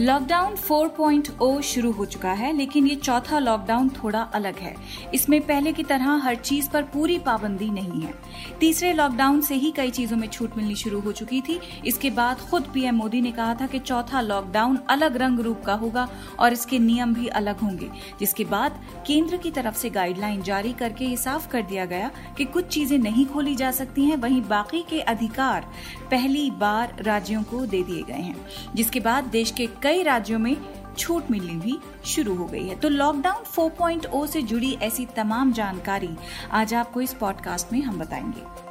Lockdown 4.0 शुरू हो चुका है, लेकिन ये चौथा लॉकडाउन थोड़ा अलग है। इसमें पहले की तरह हर चीज़ पर पूरी पाबंदी नहीं है। तीसरे लॉकडाउन से ही कई चीज़ों में छूट मिलनी शुरू हो चुकी थी। इसके बाद खुद पीएम मोदी ने कहा था कि चौथा लॉकडाउन अलग रंग रूप का होगा और इसके नियम भी अलग होंगे, जिसके बाद केंद्र की तरफ़ से गाइडलाइन जारी करके ये साफ़ कर दिया गया कि कुछ चीज़ें नहीं खोली जा सकती हैं, वहीं बाकी के अधिकार पहली बार राज्यों को दे दिए गए हैं। जिसके बाद देश के कई राज्यों में छूट मिलनी भी शुरू हो गई है। तो लॉकडाउन 4.0 से जुड़ी ऐसी तमाम जानकारी आज आपको इस पॉडकास्ट में हम बताएँगे।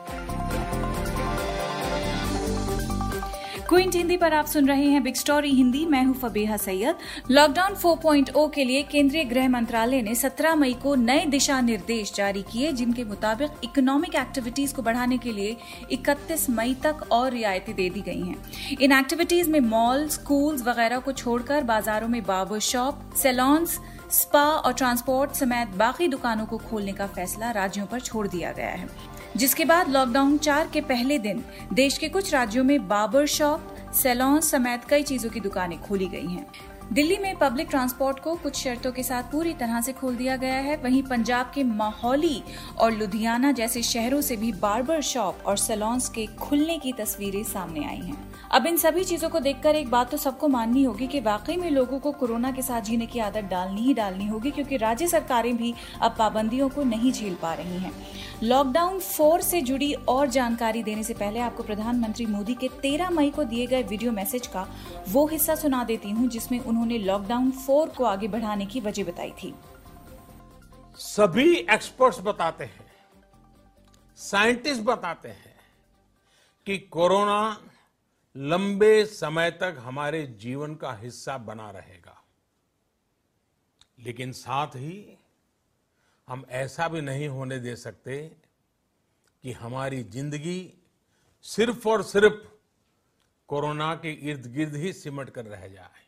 क्विंट हिंदी पर आप सुन रहे हैं बिग स्टोरी हिंदी। मैं हूँ फबीहा सैयद। लॉकडाउन 4.0 के लिए केंद्रीय गृह मंत्रालय ने 17 मई को नए दिशा निर्देश जारी किए, जिनके मुताबिक इकोनॉमिक एक्टिविटीज़ को बढ़ाने के लिए 31 मई तक और रियायतें दे दी गई हैं। इन एक्टिविटीज़ में मॉल स्कूल वगैरह को छोड़कर बाजारों में बार्बर शॉप सेलॉन्स स्पा और ट्रांसपोर्ट समेत बाकी दुकानों को खोलने का फैसला राज्यों पर छोड़ दिया गया है। जिसके बाद लॉकडाउन चार के पहले दिन देश के कुछ राज्यों में बाबर शॉप सैलॉन समेत कई चीज़ों की दुकानें खोली गई हैं। दिल्ली में पब्लिक ट्रांसपोर्ट को कुछ शर्तों के साथ पूरी तरह से खोल दिया गया है। वहीं पंजाब के माहौली और लुधियाना जैसे शहरों से भी बार्बर शॉप और सैलॉन्स के खुलने की तस्वीरें सामने आई हैं। अब इन सभी चीज़ों को देखकर एक बात तो सबको माननी होगी कि वाकई में लोगों को कोरोना के साथ जीने की आदत डालनी ही डालनी होगी, क्योंकि राज्य सरकारें भी अब पाबंदियों को नहीं झेल पा रही हैं। लॉकडाउन फोर से जुड़ी और जानकारी देने से पहले आपको प्रधानमंत्री मोदी के 13 मई को दिए गए वीडियो मैसेज का वो हिस्सा सुना देती हूँ, जिसमें उन्होंने लॉकडाउन फोर को आगे बढ़ाने की वजह बताई थी। सभी एक्सपर्ट्स बताते हैं साइंटिस्ट बताते हैं कि कोरोना लंबे समय तक हमारे जीवन का हिस्सा बना रहेगा। लेकिन साथ ही हम ऐसा भी नहीं होने दे सकते कि हमारी ज़िंदगी सिर्फ़ और सिर्फ़ कोरोना के इर्द गिर्द ही सिमट कर रह जाए।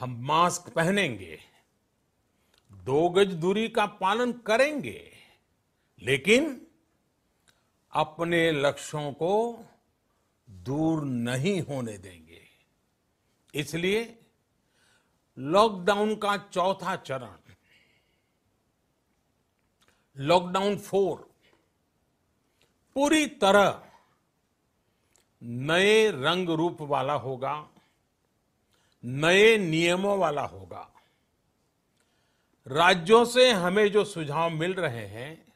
हम मास्क पहनेंगे, दो गज दूरी का पालन करेंगे, लेकिन अपने लक्ष्यों को दूर नहीं होने देंगे। इसलिए लॉकडाउन का चौथा चरण, लॉकडाउन फोर, पूरी तरह नए रंग रूप वाला होगा। नए नियमों वाला होगा। राज्यों से हमें जो सुझाव मिल रहे हैं,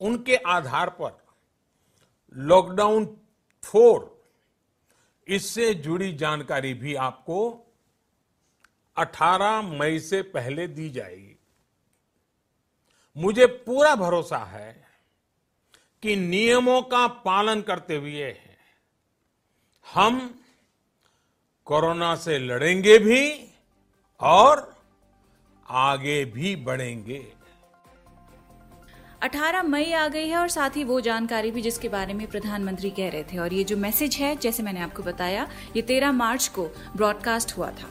उनके आधार पर लॉकडाउन फोर, इससे जुड़ी जानकारी भी आपको 18 मई से पहले दी जाएगी। मुझे पूरा भरोसा है कि नियमों का पालन करते हुए हम कोरोना से लड़ेंगे भी और आगे भी बढ़ेंगे। 18 मई आ गई है और साथ ही वो जानकारी भी जिसके बारे में प्रधानमंत्री कह रहे थे और ये जो मैसेज है, जैसे मैंने आपको बताया, ये 13 मार्च को ब्रॉडकास्ट हुआ था।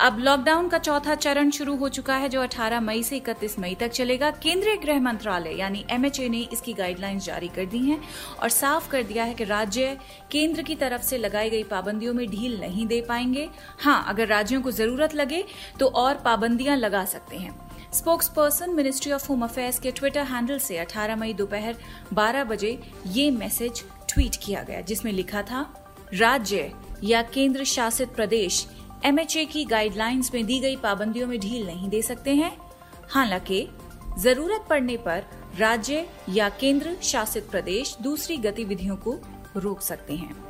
अब लॉकडाउन का चौथा चरण शुरू हो चुका है, जो 18 मई से 31 मई तक चलेगा। केंद्रीय गृह मंत्रालय, यानी एमएचए ने इसकी गाइडलाइंस जारी कर दी हैं और साफ़ कर दिया है कि राज्य केंद्र की तरफ़ से लगाई गई पाबंदियों में ढील नहीं दे पाएँगे। हाँ अगर राज्यों को ज़रूरत लगे तो और पाबंदियाँ लगा सकते हैं। Spokesperson ministry of home affairs के ट्विटर हैंडल से 18 मई दोपहर 12 बजे ये मैसेज ट्वीट किया गया, जिसमें लिखा था, राज्य या केंद्र शासित प्रदेश एमएचए की गाइडलाइंस में दी गई पाबंदियों में ढील नहीं दे सकते हैं। हालाँकि, ज़रूरत पड़ने पर राज्य या केंद्र शासित प्रदेश दूसरी गतिविधियों को रोक सकते हैं।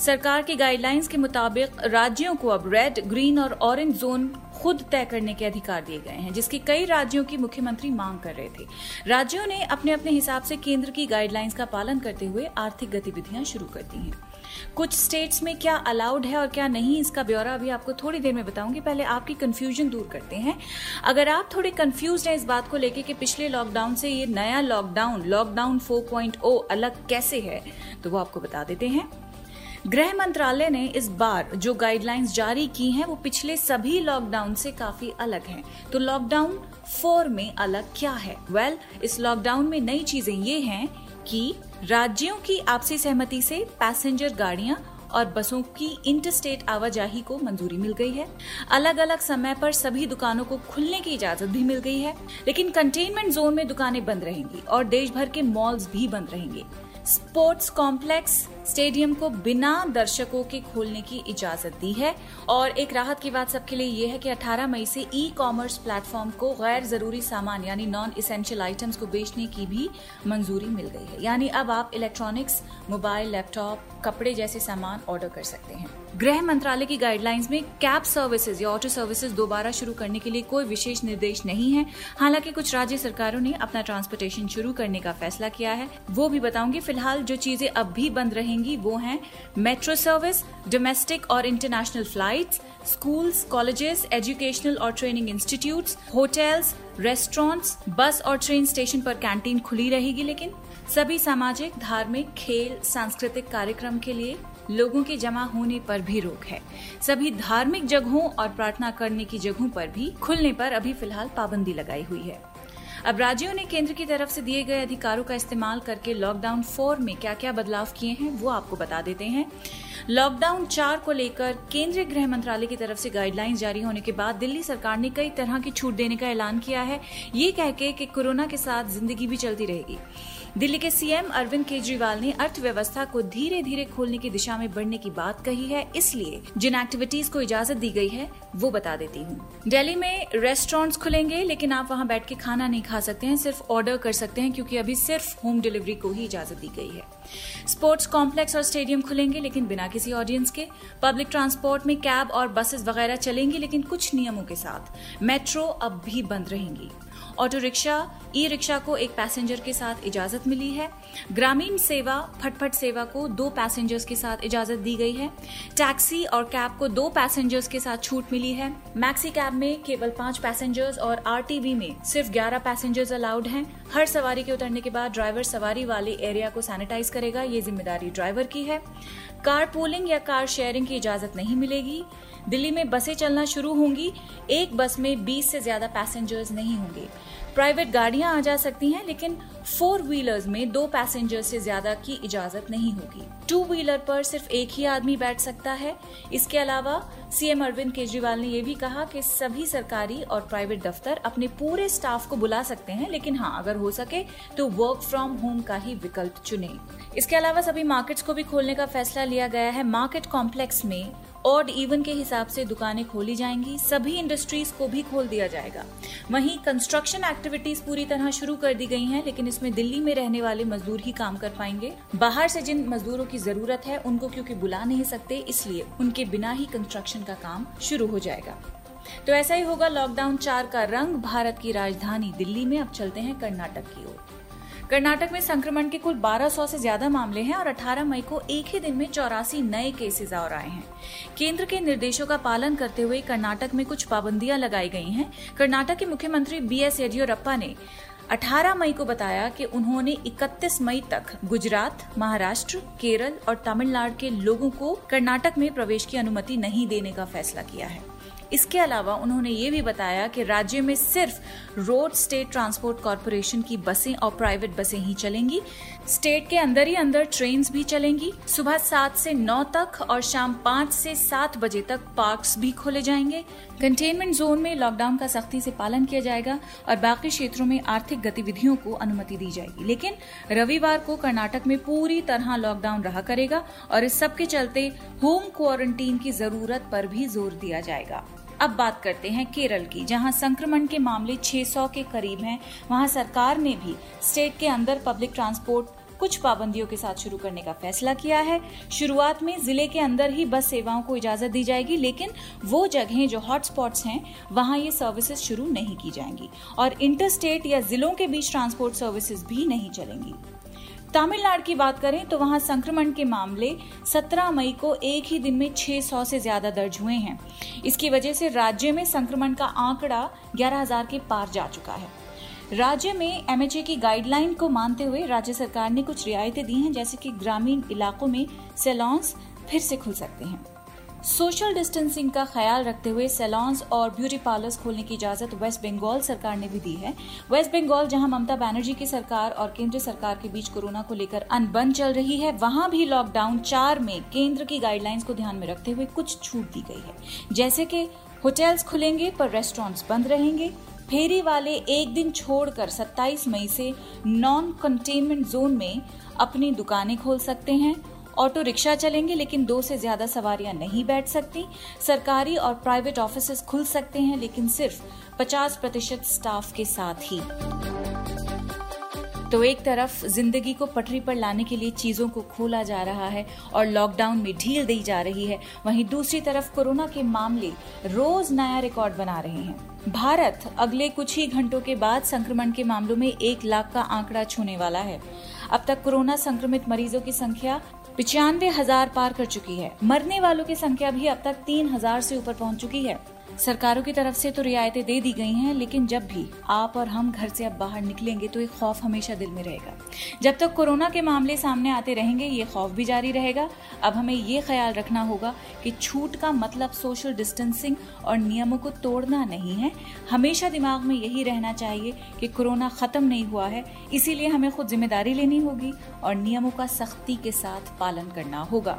सरकार की गाइडलाइंस के मुताबिक राज्यों को अब रेड ग्रीन और ऑरेंज जोन खुद तय करने के अधिकार दिए गए हैं, जिसकी कई राज्यों की मुख्यमंत्री मांग कर रहे थे। राज्यों ने अपने अपने हिसाब से केंद्र की गाइडलाइंस का पालन करते हुए आर्थिक गतिविधियाँ शुरू कर दी हैं। कुछ स्टेट्स में क्या अलाउड है और क्या नहीं, इसका ब्यौरा अभी आपको थोड़ी देर में बताऊँगी। पहले आपकी कंफ्यूजन दूर करते हैं। अगर आप थोड़े कंफ्यूज हैं इस बात को लेकर कि पिछले लॉकडाउन से ये नया लॉकडाउन लॉकडाउन 4.0 अलग कैसे है तो वो आपको बता देते हैं। गृह मंत्रालय ने इस बार जो गाइडलाइंस जारी की हैं वो पिछले सभी लॉकडाउन से काफ़ी अलग हैं। तो लॉकडाउन फोर में अलग क्या है? वेल well, इस लॉकडाउन में नई चीज़ें ये हैं कि राज्यों की आपसी सहमति से पैसेंजर गाड़ियाँ और बसों की इंटरस्टेट आवाजाही को मंजूरी मिल गई है। अलग अलग समय पर सभी दुकानों को खुलने की इजाज़त भी मिल गई है। लेकिन कंटेनमेंट जोन में दुकानें बंद रहेंगी और देश भर के मॉल्स भी बंद रहेंगे। स्पोर्ट्स कॉम्प्लेक्स स्टेडियम को बिना दर्शकों के खोलने की इजाज़त दी है। और एक राहत की बात सबके लिए ये है कि 18 मई से ई कॉमर्स प्लेटफॉर्म को गैर ज़रूरी सामान यानी नॉन इसेंशियल आइटम्स को बेचने की भी मंजूरी मिल गई है। यानी अब आप इलेक्ट्रॉनिक्स मोबाइल लैपटॉप कपड़े जैसे सामान ऑर्डर कर सकते हैं। गृह मंत्रालय की गाइडलाइंस में कैब सर्विसेज़ या ऑटो सर्विसेज़ दोबारा शुरू करने के लिए कोई विशेष निर्देश नहीं है। हालाँकि कुछ राज्य सरकारों ने अपना ट्रांसपोर्टेशन शुरू करने का फैसला किया है। वो भी बताऊँगी, फ़िलहाल जो चीज़ें अब भी बंद रहेंगी वो हैं मेट्रो सर्विस डोमेस्टिक और international flights schools colleges educational और training institutes hotels restaurants bus और ट्रेन स्टेशन पर कैंटीन खुली रहेगी। लेकिन सभी सामाजिक, धार्मिक, खेल, सांस्कृतिक कार्यक्रम के लिए लोगों के जमा होने पर भी रोक है। सभी धार्मिक जगहों और प्रार्थना करने की जगहों पर भी खुलने पर अभी फ़िलहाल पाबंदी लगाई हुई है। अब राज्यों ने केंद्र की तरफ़ से दिए गए अधिकारों का इस्तेमाल करके लॉकडाउन फोर में क्या क्या बदलाव किए हैं, वो आपको बता देते हैं। लॉकडाउन चार को लेकर केंद्रीय गृह मंत्रालय की तरफ़ से गाइडलाइंस जारी होने के बाद दिल्ली सरकार ने कई तरह की छूट देने का ऐलान किया है। ये कह के कि कोरोना के साथ ज़िंदगी भी चलती रहेगी। दिल्ली के सीएम अरविंद केजरीवाल ने अर्थव्यवस्था को धीरे धीरे खोलने की दिशा में बढ़ने की बात कही है, इसलिए जिन एक्टिविटीज़ को इजाज़त दी गई है, वो बता देती हूँ। दिल्ली में रेस्टोरेंट्स खुलेंगे, लेकिन आप वहाँ बैठ के खाना नहीं खा सकते हैं, सिर्फ़ ऑर्डर कर सकते हैं, क्योंकि अभी सिर्फ़ होम डिलीवरी को ही इजाज़त दी गई है। स्पोर्ट्स कॉम्प्लेक्स और स्टेडियम खुलेंगे, लेकिन बिना किसी ऑडियंस के। पब्लिक ट्रांसपोर्ट में कैब और बसेस वगैरह चलेंगी, लेकिन कुछ नियमों के साथ। मेट्रो अब भी बंद रहेंगी। ऑटो रिक्शा ई रिक्शा को एक पैसेंजर के साथ इजाज़त मिली है। ग्रामीण सेवा, फटफट सेवा को दो पैसेंजर्स के साथ इजाज़त दी गई है। टैक्सी और कैब को दो पैसेंजर्स के साथ छूट मिली है। मैक्सी कैब में केवल पाँच पैसेंजर्स और आरटीवी में सिर्फ़ ग्यारह पैसेंजर्स अलाउड हैं। हर सवारी के उतरने के बाद ड्राइवर सवारी वाले एरिया को सैनिटाइज करेगा, ये ज़िम्मेदारी ड्राइवर की है। कार पूलिंग या कार शेयरिंग की इजाज़त नहीं मिलेगी। दिल्ली में बसें चलना शुरू होंगी। एक बस में 20 से ज़्यादा पैसेंजर्स नहीं होंगे। प्राइवेट गाड़ियाँ आ जा सकती हैं, लेकिन फोर व्हीलर्स में दो पैसेंजर से ज़्यादा की इजाज़त नहीं होगी। टू व्हीलर पर सिर्फ़ एक ही आदमी बैठ सकता है। इसके अलावा सीएम अरविंद केजरीवाल ने यह भी कहा कि सभी सरकारी और प्राइवेट दफ्तर अपने पूरे स्टाफ को बुला सकते हैं, लेकिन हाँ अगर हो सके तो वर्क फ्रॉम होम का ही विकल्प चुने। इसके अलावा सभी मार्केट्स को भी खोलने का फैसला लिया गया है। मार्केट कॉम्प्लेक्स में ऑड इवन के हिसाब से दुकानें खोली जाएँगी। सभी इंडस्ट्रीज़ को भी खोल दिया जाएगा। वहीं कंस्ट्रक्शन एक्टिविटीज़ पूरी तरह शुरू कर दी गई हैं, लेकिन इसमें दिल्ली में रहने वाले मजदूर ही काम कर पाएँगे। बाहर से जिन मजदूरों की ज़रूरत है, उनको क्योंकि बुला नहीं सकते, इसलिए उनके बिना ही कंस्ट्रक्शन का काम शुरू हो जाएगा। तो ऐसा ही होगा लॉकडाउन चार का रंग, भारत की राजधानी दिल्ली में। अब चलते हैं कर्नाटक की ओर। कर्नाटक में संक्रमण के कुल 1200 से ज़्यादा मामले हैं और 18 मई को एक ही दिन में चौरासी नए केसेस और आए हैं। केंद्र के निर्देशों का पालन करते हुए कर्नाटक में कुछ पाबंदियाँ लगाई गई हैं। कर्नाटक के मुख्यमंत्री बी एस येडियुरप्पा ने 18 मई को बताया कि उन्होंने 31 मई तक गुजरात, महाराष्ट्र, केरल और तमिलनाडु के लोगों को कर्नाटक में प्रवेश की अनुमति नहीं देने का फैसला किया है। इसके अलावा उन्होंने ये भी बताया कि राज्य में सिर्फ़ रोड स्टेट ट्रांसपोर्ट कॉरपोरेशन की बसें और प्राइवेट बसें ही चलेंगी। स्टेट के अंदर ही अंदर ट्रेन भी चलेंगी। सुबह सात से नौ तक और शाम पाँच से सात बजे तक पार्क्स भी खोले जाएँगे। कंटेनमेंट जोन में लॉकडाउन का सख्ती से पालन किया जाएगा और बाकी क्षेत्रों में आर्थिक गतिविधियों को अनुमति दी जाएगी। लेकिन रविवार को कर्नाटक में पूरी तरह लॉकडाउन रहा करेगा और इस सब के चलते होम क्वारंटीन की ज़रूरत पर भी ज़ोर दिया जाएगा। अब बात करते हैं केरल की, जहाँ संक्रमण के मामले 600 के करीब हैं। वहाँ सरकार ने भी स्टेट के अंदर पब्लिक ट्रांसपोर्ट कुछ पाबंदियों के साथ शुरू करने का फैसला किया है। शुरुआत में ज़िले के अंदर ही बस सेवाओं को इजाज़त दी जाएगी, लेकिन वो जगहें जो हॉटस्पॉट्स हैं, वहाँ ये सर्विसेज़ शुरू नहीं की जाएँगी और इंटर स्टेट या जिलों के बीच ट्रांसपोर्ट सर्विसेज़ भी नहीं चलेंगी। तमिलनाडु की बात करें तो वहाँ संक्रमण के मामले 17 मई को एक ही दिन में 600 से ज़्यादा दर्ज हुए हैं। इसकी वजह से राज्य में संक्रमण का आंकड़ा 11,000 के पार जा चुका है। राज्य में एमएचए की गाइडलाइन को मानते हुए राज्य सरकार ने कुछ रियायतें दी हैं जैसे कि ग्रामीण इलाकों में सैलॉन्स फिर से खुल सकते हैं। सोशल डिस्टेंसिंग का ख्याल रखते हुए सैलॉन्स और ब्यूटी पार्लर्स खोलने की इजाज़त वेस्ट बंगाल सरकार ने भी दी है। वेस्ट बंगाल, जहाँ ममता बनर्जी की सरकार और केंद्र सरकार के बीच कोरोना को लेकर अनबन चल रही है, वहाँ भी लॉकडाउन चार में केंद्र की गाइडलाइंस को ध्यान में रखते हुए कुछ छूट दी गई है। जैसे कि होटल्स खुलेंगे, पर रेस्टोरेंट्स बंद रहेंगे। फेरी वाले एक दिन छोड़कर 27 मई से नॉन कंटेनमेंट जोन में अपनी दुकानें खोल सकते हैं ऑटो रिक्शा चलेंगे, लेकिन दो से ज़्यादा सवारियाँ नहीं बैठ सकती। सरकारी और प्राइवेट ऑफ़िस खुल सकते हैं, लेकिन सिर्फ़ 50 प्रतिशत स्टाफ के साथ ही। तो एक तरफ़ ज़िंदगी को पटरी पर लाने के लिए चीज़ों को खोला जा रहा है और लॉकडाउन में ढील दी जा रही है, वहीं दूसरी तरफ़ कोरोना के मामले रोज नया रिकॉर्ड बना रहे हैं। भारत अगले कुछ ही घंटों के बाद संक्रमण के मामलों में एक लाख का आंकड़ा छूने वाला है। अब तक कोरोना संक्रमित मरीजों की संख्या पिचानवे हज़ार पार कर चुकी है। मरने वालों की संख्या भी अब तक तीन हज़ार से ऊपर पहुँच चुकी है। सरकारों की तरफ़ से तो रियायतें दे दी गई हैं, लेकिन जब भी आप और हम घर से अब बाहर निकलेंगे तो एक खौफ हमेशा दिल में रहेगा। जब तक कोरोना के मामले सामने आते रहेंगे, ये खौफ भी जारी रहेगा। अब हमें ये ख्याल रखना होगा कि छूट का मतलब सोशल डिस्टेंसिंग और नियमों को तोड़ना नहीं है। हमेशा दिमाग में यही रहना चाहिए कि कोरोना खत्म नहीं हुआ है, इसीलिए हमें खुद ज़िम्मेदारी लेनी होगी और नियमों का सख्ती के साथ पालन करना होगा।